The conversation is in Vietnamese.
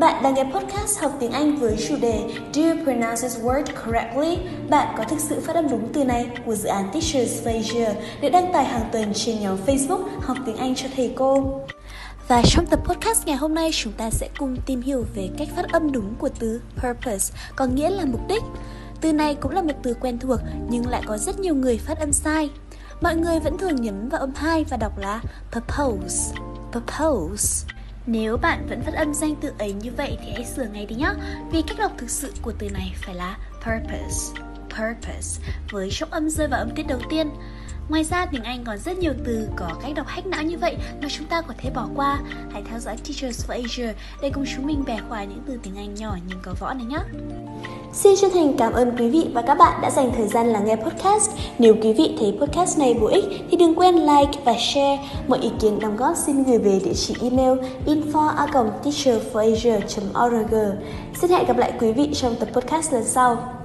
Bạn đang nghe podcast học tiếng Anh với chủ đề Do you pronounce this word correctly? Bạn có thực sự phát âm đúng từ này của dự án Teachers Asia được đăng tải hàng tuần trên nhóm Facebook Học tiếng Anh cho thầy cô. Và trong tập podcast ngày hôm nay chúng ta sẽ cùng tìm hiểu về cách phát âm đúng của từ purpose, có nghĩa là mục đích. Từ này cũng là một từ quen thuộc nhưng lại có rất nhiều người phát âm sai. Mọi người vẫn thường nhấn vào âm 2 và đọc là purpose. Purpose. Nếu bạn vẫn phát âm danh từ ấy như vậy thì hãy sửa ngay đi nhé Vì cách đọc thực sự của từ này phải là purpose. Purpose với trọng âm rơi vào âm tiết đầu tiên Ngoài ra, tiếng Anh còn rất nhiều từ có cách đọc hack não như vậy mà chúng ta có thể bỏ qua. Hãy theo dõi Teachers for Asia để cùng chúng mình bẻ khóa những từ tiếng Anh nhỏ nhưng có võ này nhé. Xin chân thành cảm ơn quý vị và các bạn đã dành thời gian lắng nghe podcast. Nếu quý vị thấy podcast này bổ ích thì đừng quên like và share. Mọi ý kiến đóng góp xin gửi về địa chỉ email info org Xin hẹn gặp lại quý vị trong tập podcast lần sau.